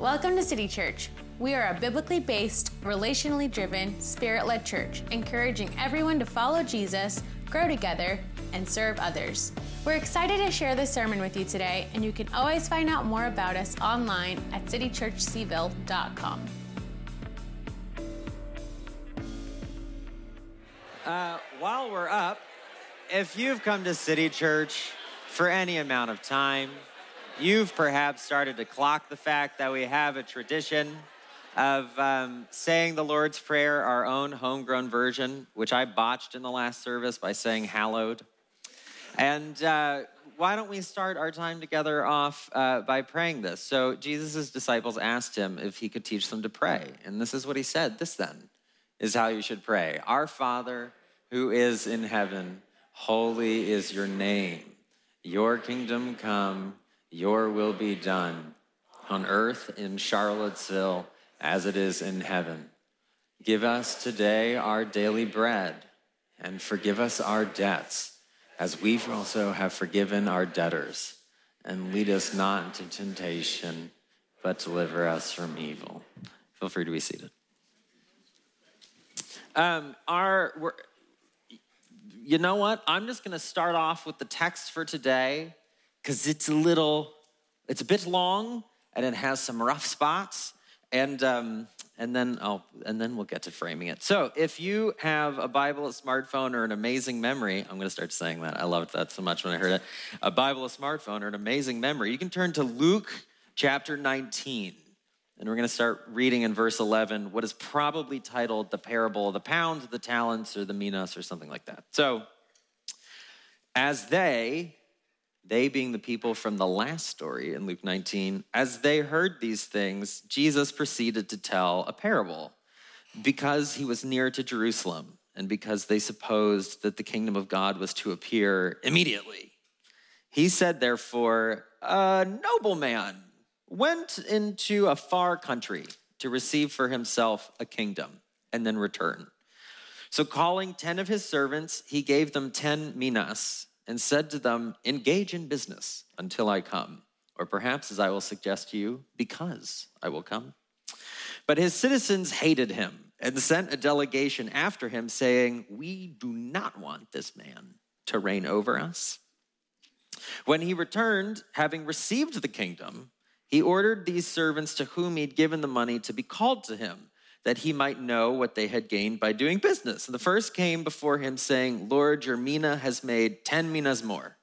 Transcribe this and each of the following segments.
Welcome to City Church. We are a biblically based, relationally driven, spirit led church, encouraging everyone to follow Jesus, grow together, and serve others. We're excited to share this sermon with you today, and you can always find out more about us online at citychurchcville.com. Uh, while we're up, if you've come to City Church for any amount of time, You've perhaps started to clock the fact that we have a tradition of um, saying the Lord's Prayer, our own homegrown version, which I botched in the last service by saying hallowed. And uh, why don't we start our time together off uh, by praying this? So, Jesus' disciples asked him if he could teach them to pray. And this is what he said This then is how you should pray Our Father who is in heaven, holy is your name. Your kingdom come your will be done on earth in Charlottesville as it is in heaven. Give us today our daily bread and forgive us our debts as we also have forgiven our debtors. And lead us not into temptation, but deliver us from evil. Feel free to be seated. Um, our, you know what? I'm just going to start off with the text for today because it's a little, it's a bit long and it has some rough spots. And, um, and then I'll, and then we'll get to framing it. So if you have a Bible, a smartphone, or an amazing memory, I'm going to start saying that. I loved that so much when I heard it. A Bible, a smartphone, or an amazing memory. You can turn to Luke chapter 19. And we're going to start reading in verse 11 what is probably titled the parable of the pound, the talents, or the minas, or something like that. So, as they, they being the people from the last story in Luke 19, as they heard these things, Jesus proceeded to tell a parable because he was near to Jerusalem and because they supposed that the kingdom of God was to appear immediately. He said, therefore, a nobleman went into a far country to receive for himself a kingdom and then return. So, calling 10 of his servants, he gave them 10 minas and said to them, Engage in business until I come, or perhaps, as I will suggest to you, because I will come. But his citizens hated him and sent a delegation after him, saying, We do not want this man to reign over us. When he returned, having received the kingdom, he ordered these servants to whom he'd given the money to be called to him that he might know what they had gained by doing business. And the first came before him, saying, Lord, your mina has made 10 minas more.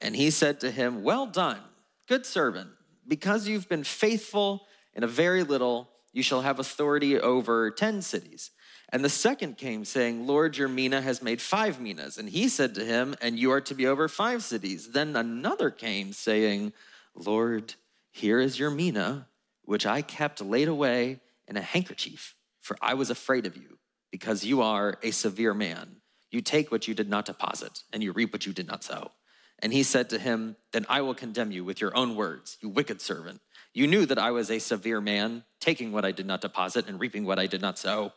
And he said to him, Well done, good servant. Because you've been faithful in a very little, you shall have authority over 10 cities. And the second came, saying, Lord, your mina has made five minas. And he said to him, And you are to be over five cities. Then another came, saying, Lord, here is your mina, which I kept laid away and a handkerchief, for I was afraid of you, because you are a severe man. You take what you did not deposit, and you reap what you did not sow. And he said to him, Then I will condemn you with your own words, you wicked servant. You knew that I was a severe man, taking what I did not deposit and reaping what I did not sow.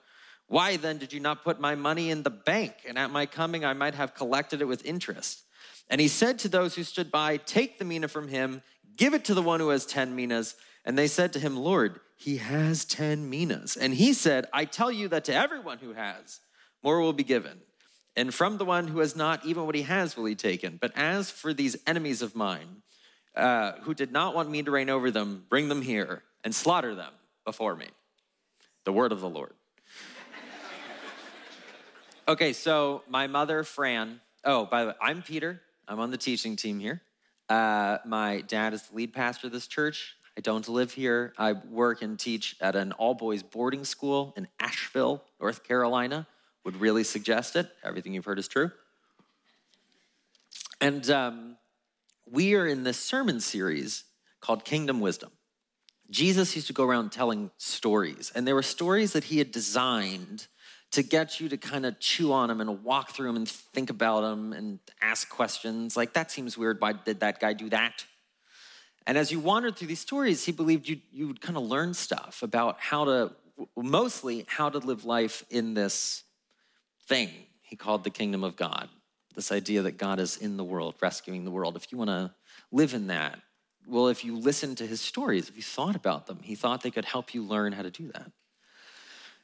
Why then did you not put my money in the bank? And at my coming, I might have collected it with interest. And he said to those who stood by, Take the mina from him, give it to the one who has 10 minas. And they said to him, Lord, he has 10 minas. And he said, I tell you that to everyone who has, more will be given. And from the one who has not, even what he has will he taken. But as for these enemies of mine, uh, who did not want me to reign over them, bring them here and slaughter them before me. The word of the Lord. okay, so my mother, Fran. Oh, by the way, I'm Peter. I'm on the teaching team here. Uh, my dad is the lead pastor of this church. I don't live here. I work and teach at an all boys boarding school in Asheville, North Carolina. Would really suggest it. Everything you've heard is true. And um, we are in this sermon series called Kingdom Wisdom. Jesus used to go around telling stories, and there were stories that he had designed to get you to kind of chew on them and walk through them and think about them and ask questions. Like, that seems weird. Why did that guy do that? And as you wandered through these stories, he believed you, you would kind of learn stuff about how to, mostly how to live life in this thing he called the kingdom of God. This idea that God is in the world, rescuing the world. If you want to live in that, well, if you listen to his stories, if you thought about them, he thought they could help you learn how to do that.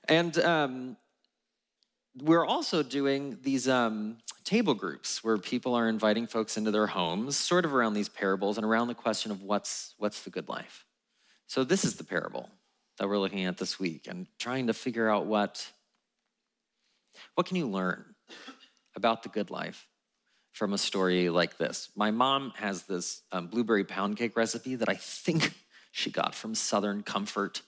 And um, we're also doing these um, table groups where people are inviting folks into their homes, sort of around these parables and around the question of what's, what's the good life. So, this is the parable that we're looking at this week and trying to figure out what, what can you learn about the good life from a story like this. My mom has this um, blueberry pound cake recipe that I think she got from Southern Comfort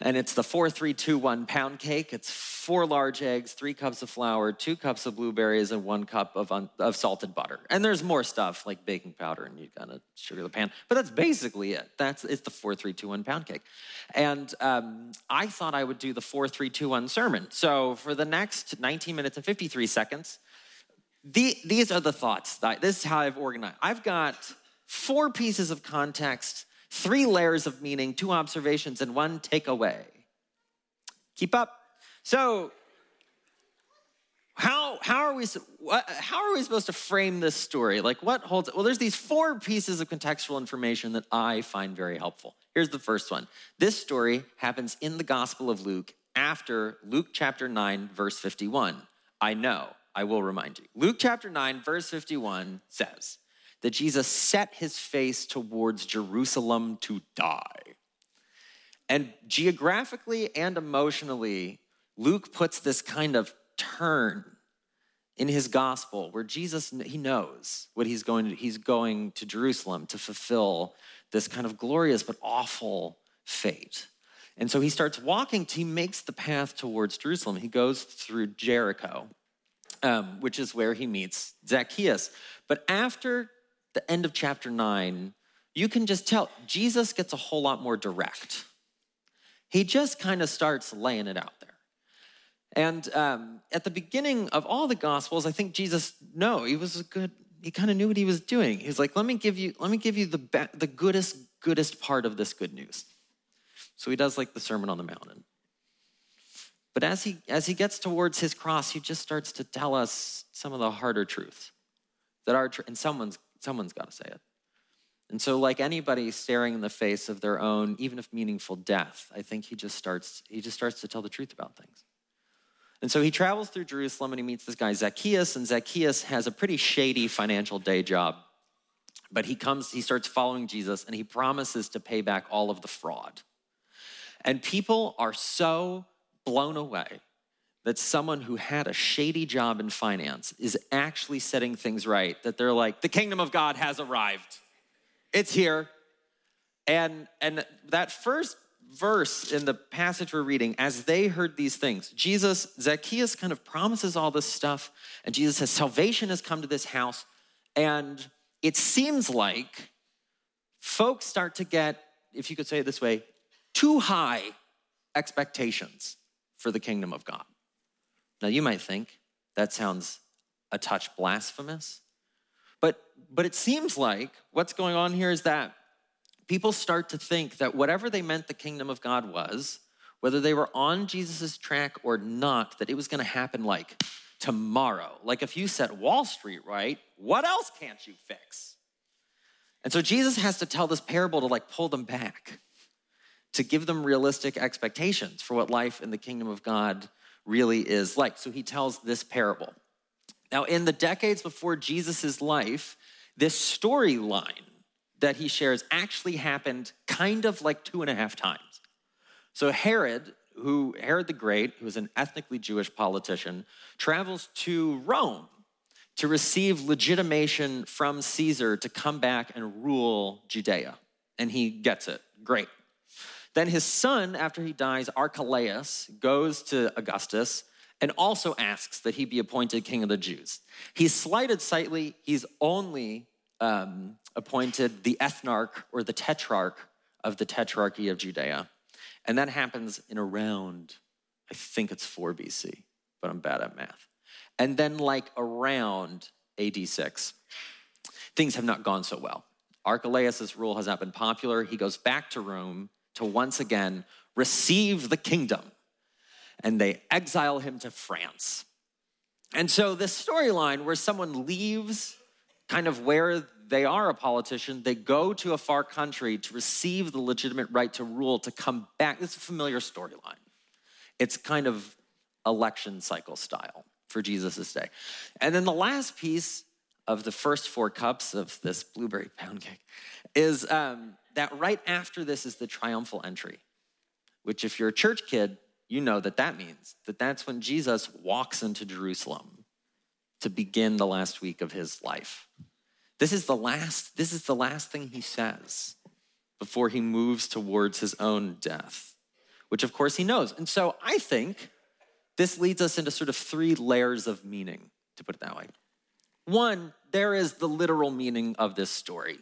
and it's the 4321 pound cake. It's four large eggs, three cups of flour, two cups of blueberries, and one cup of, un- of salted butter. And there's more stuff like baking powder, and you gotta sugar the pan. But that's basically it. That's it's the 4321 pound cake. And um, I thought I would do the 4321 sermon. So for the next 19 minutes and 53 seconds, the, these are the thoughts. That, this is how I've organized. I've got four pieces of context three layers of meaning, two observations, and one takeaway. Keep up. So, how, how, are we, what, how are we supposed to frame this story? Like, what holds it? Well, there's these four pieces of contextual information that I find very helpful. Here's the first one this story happens in the Gospel of Luke after Luke chapter 9, verse 51. I know, I will remind you. Luke chapter 9, verse 51 says, that Jesus set his face towards Jerusalem to die. And geographically and emotionally, Luke puts this kind of turn in his gospel where Jesus he knows what he's going to he's going to Jerusalem to fulfill this kind of glorious but awful fate. And so he starts walking, he makes the path towards Jerusalem. He goes through Jericho, um, which is where he meets Zacchaeus. But after the end of chapter 9, you can just tell Jesus gets a whole lot more direct. He just kind of starts laying it out there. And um, at the beginning of all the Gospels, I think Jesus, no, he was a good, he kind of knew what he was doing. He's like, let me give you, let me give you the, be- the goodest, goodest part of this good news. So he does like the Sermon on the Mountain. But as he, as he gets towards his cross, he just starts to tell us some of the harder truths that are, and someone's Someone's got to say it. And so, like anybody staring in the face of their own, even if meaningful death, I think he just starts, he just starts to tell the truth about things. And so he travels through Jerusalem and he meets this guy Zacchaeus, and Zacchaeus has a pretty shady financial day job. But he comes, he starts following Jesus, and he promises to pay back all of the fraud. And people are so blown away that someone who had a shady job in finance is actually setting things right, that they're like, the kingdom of God has arrived. It's here. And, and that first verse in the passage we're reading, as they heard these things, Jesus, Zacchaeus kind of promises all this stuff, and Jesus says, Salvation has come to this house. And it seems like folks start to get, if you could say it this way, too high expectations for the kingdom of God. Now, you might think that sounds a touch blasphemous, but, but it seems like what's going on here is that people start to think that whatever they meant the kingdom of God was, whether they were on Jesus' track or not, that it was gonna happen like tomorrow. Like if you set Wall Street right, what else can't you fix? And so Jesus has to tell this parable to like pull them back, to give them realistic expectations for what life in the kingdom of God really is like. So he tells this parable. Now, in the decades before Jesus' life, this storyline that he shares actually happened kind of like two and a half times. So Herod, who Herod the Great, who was an ethnically Jewish politician, travels to Rome to receive legitimation from Caesar to come back and rule Judea. And he gets it. Great. Then his son, after he dies, Archelaus, goes to Augustus and also asks that he be appointed king of the Jews. He's slighted slightly. He's only um, appointed the ethnarch or the tetrarch of the tetrarchy of Judea. And that happens in around, I think it's 4 BC, but I'm bad at math. And then, like around AD 6, things have not gone so well. Archelaus' rule has not been popular. He goes back to Rome to once again receive the kingdom. And they exile him to France. And so, this storyline where someone leaves kind of where they are a politician, they go to a far country to receive the legitimate right to rule, to come back. It's a familiar storyline. It's kind of election cycle style for Jesus' day. And then the last piece of the first four cups of this blueberry pound cake is um, that right after this is the triumphal entry, which, if you're a church kid, you know that that means that that's when Jesus walks into Jerusalem to begin the last week of his life. This is the last this is the last thing he says before he moves towards his own death, which of course he knows. And so I think this leads us into sort of three layers of meaning, to put it that way. One, there is the literal meaning of this story.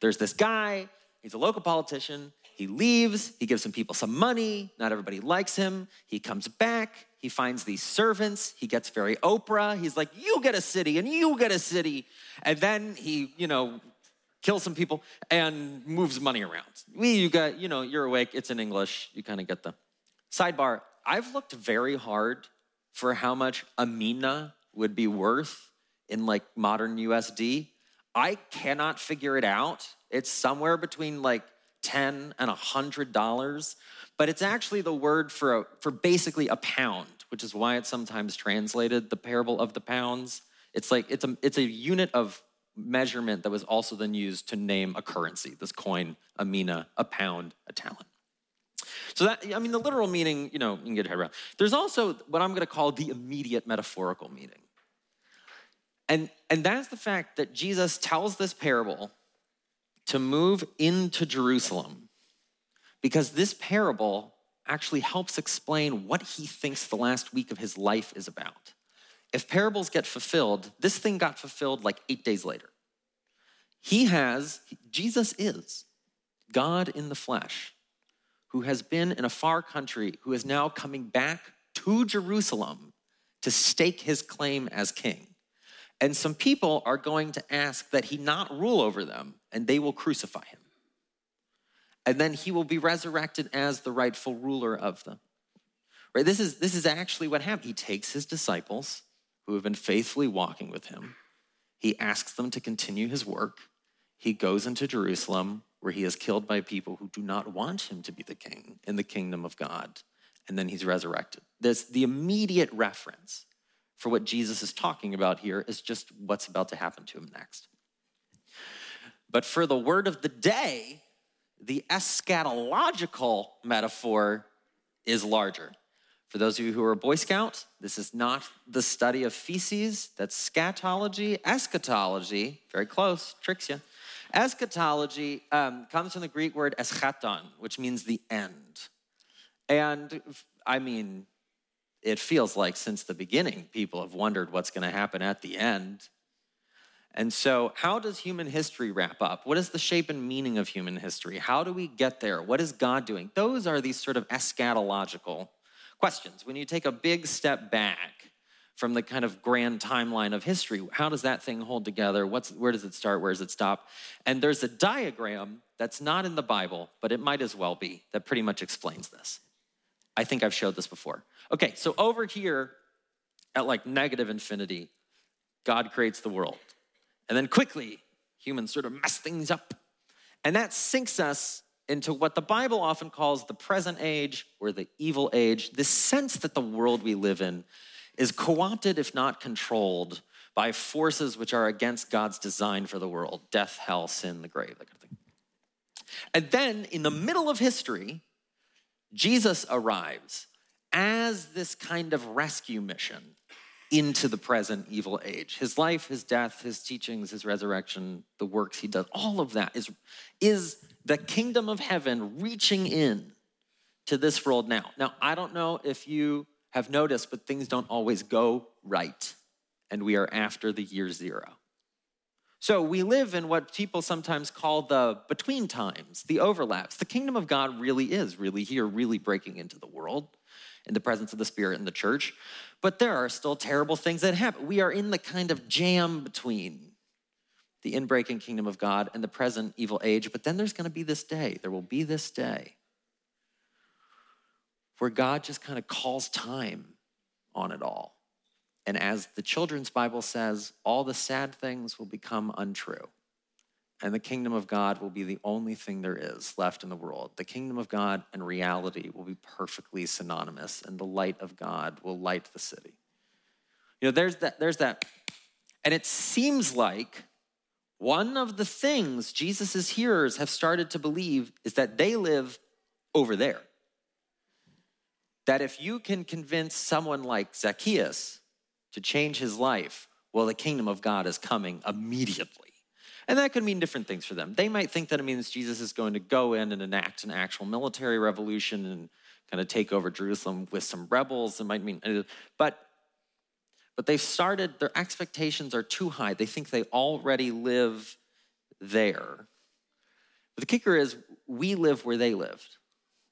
There's this guy, he's a local politician, he leaves, he gives some people some money, not everybody likes him. He comes back, he finds these servants, he gets very Oprah. He's like, You get a city and you get a city. And then he, you know, kills some people and moves money around. We, you got, you know, you're awake, it's in English, you kind of get the sidebar. I've looked very hard for how much a mina would be worth in like modern USD. I cannot figure it out. It's somewhere between like 10 and $100, but it's actually the word for, a, for basically a pound, which is why it's sometimes translated the parable of the pounds. It's like, it's a, it's a unit of measurement that was also then used to name a currency, this coin, a mina, a pound, a talent. So that, I mean, the literal meaning, you know, you can get your head around. There's also what I'm gonna call the immediate metaphorical meaning. And, and that's the fact that Jesus tells this parable to move into Jerusalem because this parable actually helps explain what he thinks the last week of his life is about. If parables get fulfilled, this thing got fulfilled like eight days later. He has, Jesus is God in the flesh, who has been in a far country, who is now coming back to Jerusalem to stake his claim as king. And some people are going to ask that he not rule over them, and they will crucify him. And then he will be resurrected as the rightful ruler of them. Right? This is, this is actually what happened. He takes his disciples who have been faithfully walking with him, he asks them to continue his work. He goes into Jerusalem, where he is killed by people who do not want him to be the king in the kingdom of God. And then he's resurrected. There's the immediate reference for what Jesus is talking about here is just what's about to happen to him next. But for the word of the day, the eschatological metaphor is larger. For those of you who are a Boy Scout, this is not the study of feces, that's scatology. Eschatology, very close, tricks you. Eschatology um, comes from the Greek word eschaton, which means the end. And I mean, it feels like since the beginning, people have wondered what's going to happen at the end. And so, how does human history wrap up? What is the shape and meaning of human history? How do we get there? What is God doing? Those are these sort of eschatological questions. When you take a big step back from the kind of grand timeline of history, how does that thing hold together? What's, where does it start? Where does it stop? And there's a diagram that's not in the Bible, but it might as well be, that pretty much explains this. I think I've showed this before. Okay, so over here at like negative infinity, God creates the world. And then quickly, humans sort of mess things up. And that sinks us into what the Bible often calls the present age or the evil age, this sense that the world we live in is co opted, if not controlled, by forces which are against God's design for the world death, hell, sin, the grave, that kind of thing. And then in the middle of history, Jesus arrives as this kind of rescue mission into the present evil age. His life, his death, his teachings, his resurrection, the works he does, all of that is, is the kingdom of heaven reaching in to this world now. Now, I don't know if you have noticed, but things don't always go right, and we are after the year zero. So we live in what people sometimes call the between times, the overlaps. The kingdom of God really is really here, really breaking into the world in the presence of the Spirit in the church. But there are still terrible things that happen. We are in the kind of jam between the inbreaking kingdom of God and the present evil age. But then there's going to be this day. There will be this day where God just kind of calls time on it all. And as the children's Bible says, all the sad things will become untrue. and the kingdom of God will be the only thing there is left in the world. The kingdom of God and reality will be perfectly synonymous, and the light of God will light the city. You know, there's that, there's that. And it seems like one of the things Jesus' hearers have started to believe is that they live over there. That if you can convince someone like Zacchaeus to change his life, well, the kingdom of God is coming immediately. And that could mean different things for them. They might think that it means Jesus is going to go in and enact an actual military revolution and kind of take over Jerusalem with some rebels. It might mean, but but they've started, their expectations are too high. They think they already live there. But the kicker is, we live where they lived.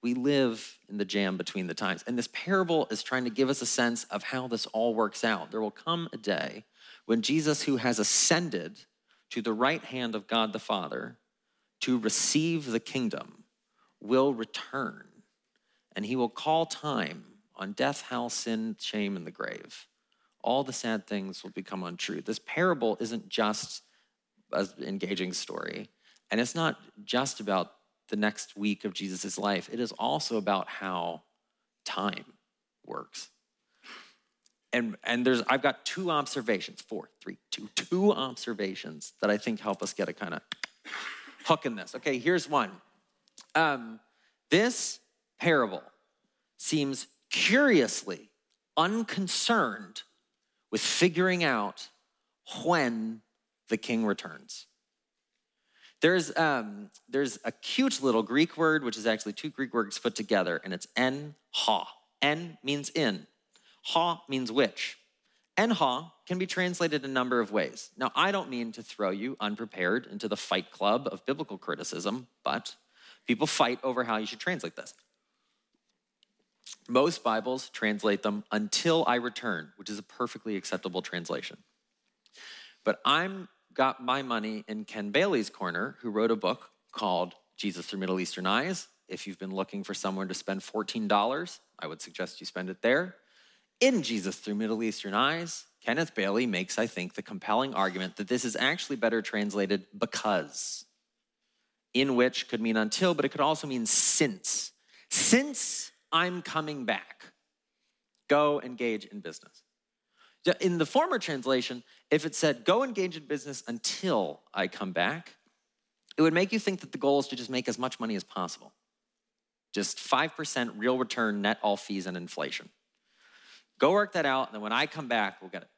We live in the jam between the times. And this parable is trying to give us a sense of how this all works out. There will come a day when Jesus, who has ascended, to the right hand of God the Father to receive the kingdom will return, and he will call time on death, hell, sin, shame, and the grave. All the sad things will become untrue. This parable isn't just an engaging story, and it's not just about the next week of Jesus' life. It is also about how time works and and there's I've got two observations, four, three, two, two observations that I think help us get a kind of hook in this. Okay, here's one. Um, this parable seems curiously unconcerned with figuring out when the king returns. There's, um, there's a cute little Greek word, which is actually two Greek words put together, and it's en ha. En means in, Ha means which. En ha can be translated a number of ways. Now, I don't mean to throw you unprepared into the fight club of biblical criticism, but people fight over how you should translate this. Most Bibles translate them until I return, which is a perfectly acceptable translation. But I'm got my money in Ken Bailey's corner, who wrote a book called Jesus Through Middle Eastern Eyes. If you've been looking for somewhere to spend $14, I would suggest you spend it there. In Jesus Through Middle Eastern Eyes, Kenneth Bailey makes, I think, the compelling argument that this is actually better translated because, in which could mean until, but it could also mean since. Since I'm coming back, go engage in business. In the former translation, if it said, go engage in business until I come back, it would make you think that the goal is to just make as much money as possible. Just 5% real return, net all fees and inflation. Go work that out, and then when I come back, we'll get it.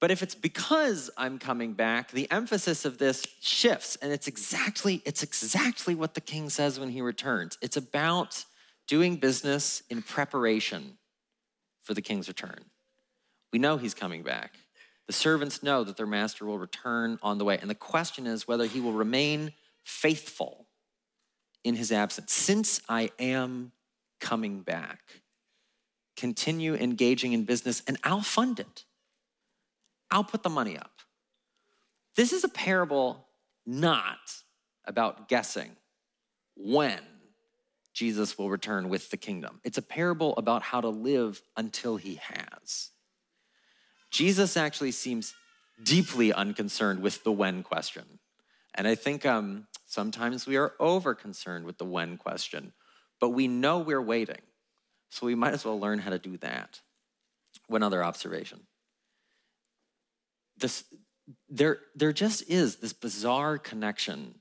But if it's because I'm coming back, the emphasis of this shifts, and it's exactly, it's exactly what the king says when he returns. It's about doing business in preparation for the king's return. We know he's coming back. The servants know that their master will return on the way. And the question is whether he will remain faithful in his absence. Since I am coming back, continue engaging in business and I'll fund it. I'll put the money up. This is a parable not about guessing when Jesus will return with the kingdom. It's a parable about how to live until he has. Jesus actually seems deeply unconcerned with the when question. And I think um, sometimes we are over concerned with the when question, but we know we're waiting. So we might as well learn how to do that. One other observation. This, there, there just is this bizarre connection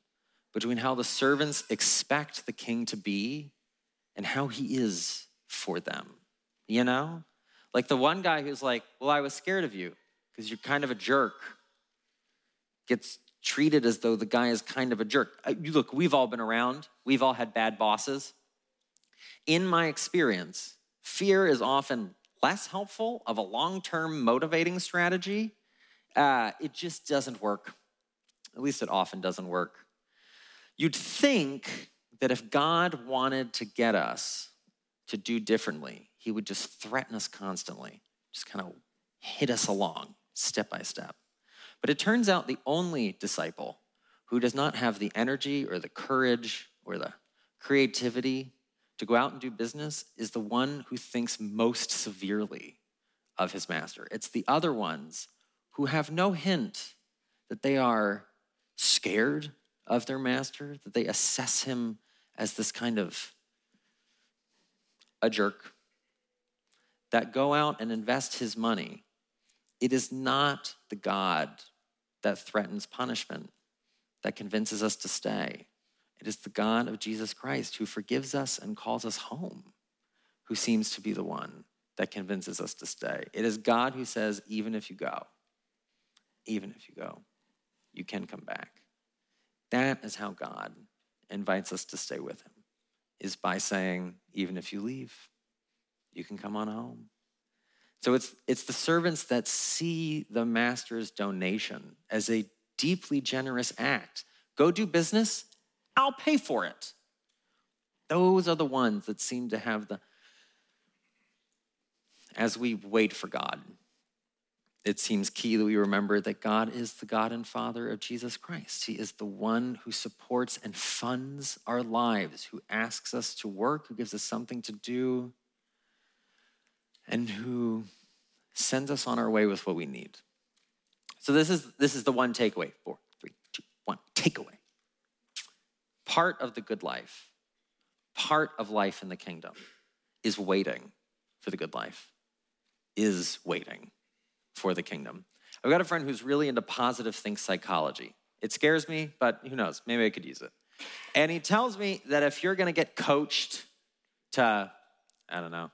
between how the servants expect the king to be and how he is for them. You know? Like the one guy who's like, Well, I was scared of you because you're kind of a jerk, gets treated as though the guy is kind of a jerk. Look, we've all been around, we've all had bad bosses in my experience, fear is often less helpful of a long term motivating strategy. Uh, it just doesn't work. At least it often doesn't work. You'd think that if God wanted to get us to do differently, he would just threaten us constantly, just kind of hit us along step by step. But it turns out the only disciple who does not have the energy or the courage or the creativity to go out and do business is the one who thinks most severely of his master. It's the other ones who have no hint that they are scared of their master, that they assess him as this kind of a jerk, that go out and invest his money, it is not the God that threatens punishment that convinces us to stay. It is the God of Jesus Christ who forgives us and calls us home, who seems to be the one that convinces us to stay. It is God who says, even if you go, even if you go, you can come back. That is how God invites us to stay with him, is by saying, even if you leave, you can come on home. So it's, it's the servants that see the master's donation as a deeply generous act. Go do business, I'll pay for it. Those are the ones that seem to have the, as we wait for God, it seems key that we remember that God is the God and Father of Jesus Christ. He is the one who supports and funds our lives, who asks us to work, who gives us something to do, and who sends us on our way with what we need. So this is this is the one takeaway. Four, three, two, one. Takeaway. Part of the good life, part of life in the kingdom, is waiting for the good life. Is waiting for the kingdom. I've got a friend who's really into positive think psychology. It scares me, but who knows? Maybe I could use it. And he tells me that if you're going to get coached to, I don't know,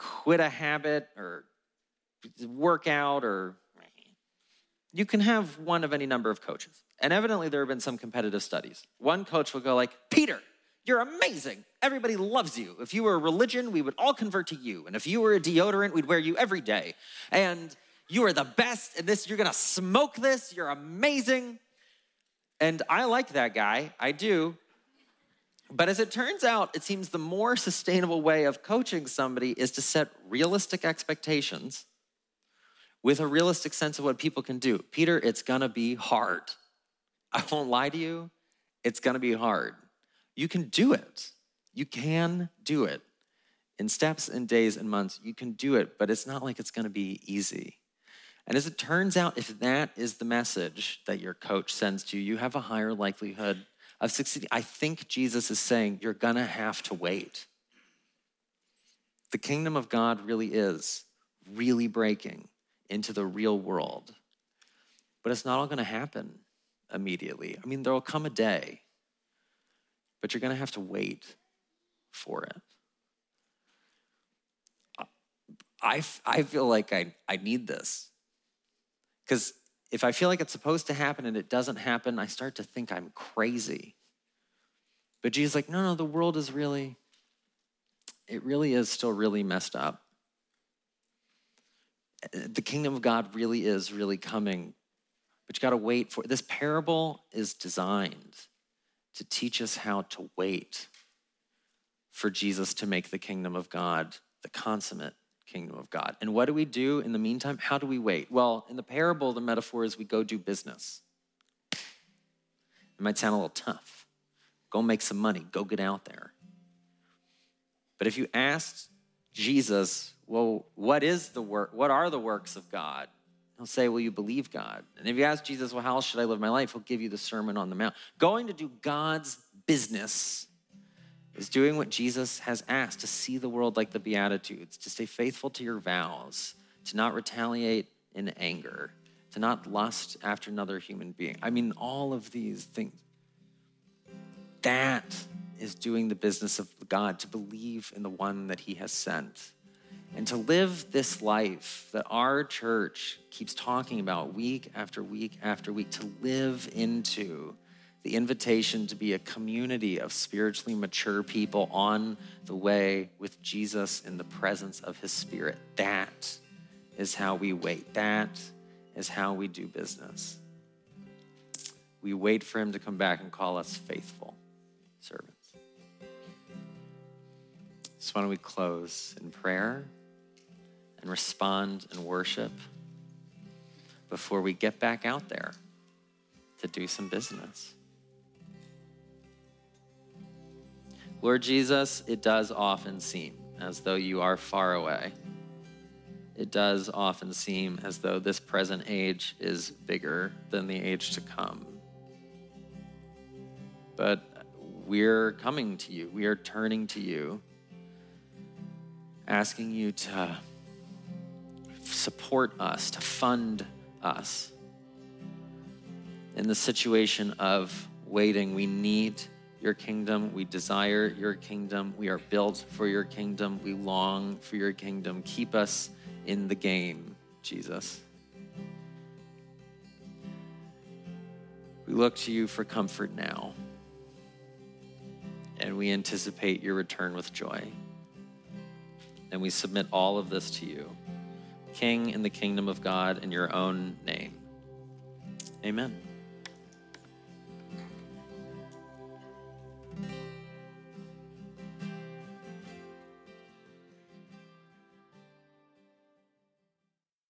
quit a habit or work out or you can have one of any number of coaches. And evidently there have been some competitive studies. One coach will go like, "Peter, you're amazing. Everybody loves you. If you were a religion, we would all convert to you. And if you were a deodorant, we'd wear you every day. And you are the best. And this, you're gonna smoke this. You're amazing. And I like that guy. I do. But as it turns out, it seems the more sustainable way of coaching somebody is to set realistic expectations with a realistic sense of what people can do. Peter, it's gonna be hard. I won't lie to you, it's gonna be hard. You can do it. You can do it. In steps and days and months, you can do it, but it's not like it's gonna be easy. And as it turns out, if that is the message that your coach sends to you, you have a higher likelihood of succeeding. I think Jesus is saying you're gonna have to wait. The kingdom of God really is really breaking into the real world. But it's not all going to happen immediately. I mean, there will come a day, but you're going to have to wait for it. I, I feel like I, I need this. Because if I feel like it's supposed to happen and it doesn't happen, I start to think I'm crazy. But Jesus like, no, no, the world is really, it really is still really messed up the kingdom of God really is really coming, but you got to wait for it. This parable is designed to teach us how to wait for Jesus to make the kingdom of God the consummate kingdom of God. And what do we do in the meantime? How do we wait? Well, in the parable, the metaphor is we go do business. It might sound a little tough. Go make some money, go get out there. But if you asked Jesus well, what is the work? What are the works of God? He'll say, Will you believe God? And if you ask Jesus, Well, how should I live my life? He'll give you the Sermon on the Mount. Going to do God's business is doing what Jesus has asked to see the world like the Beatitudes, to stay faithful to your vows, to not retaliate in anger, to not lust after another human being. I mean, all of these things. That is doing the business of God, to believe in the one that he has sent and to live this life that our church keeps talking about week after week after week, to live into the invitation to be a community of spiritually mature people on the way with Jesus in the presence of his spirit. That is how we wait. That is how we do business. We wait for him to come back and call us faithful servants. So, why don't we close in prayer? and respond and worship before we get back out there to do some business. Lord Jesus, it does often seem as though you are far away. It does often seem as though this present age is bigger than the age to come. but we're coming to you. We are turning to you, asking you to support us, to fund us. In the situation of waiting, we need your kingdom. We desire your kingdom. We are built for your kingdom. We long for your kingdom. Keep us in the game, Jesus. We look to you for comfort now, and we anticipate your return with joy. And we submit all of this to you, King in the kingdom of God, in your own name. Amen.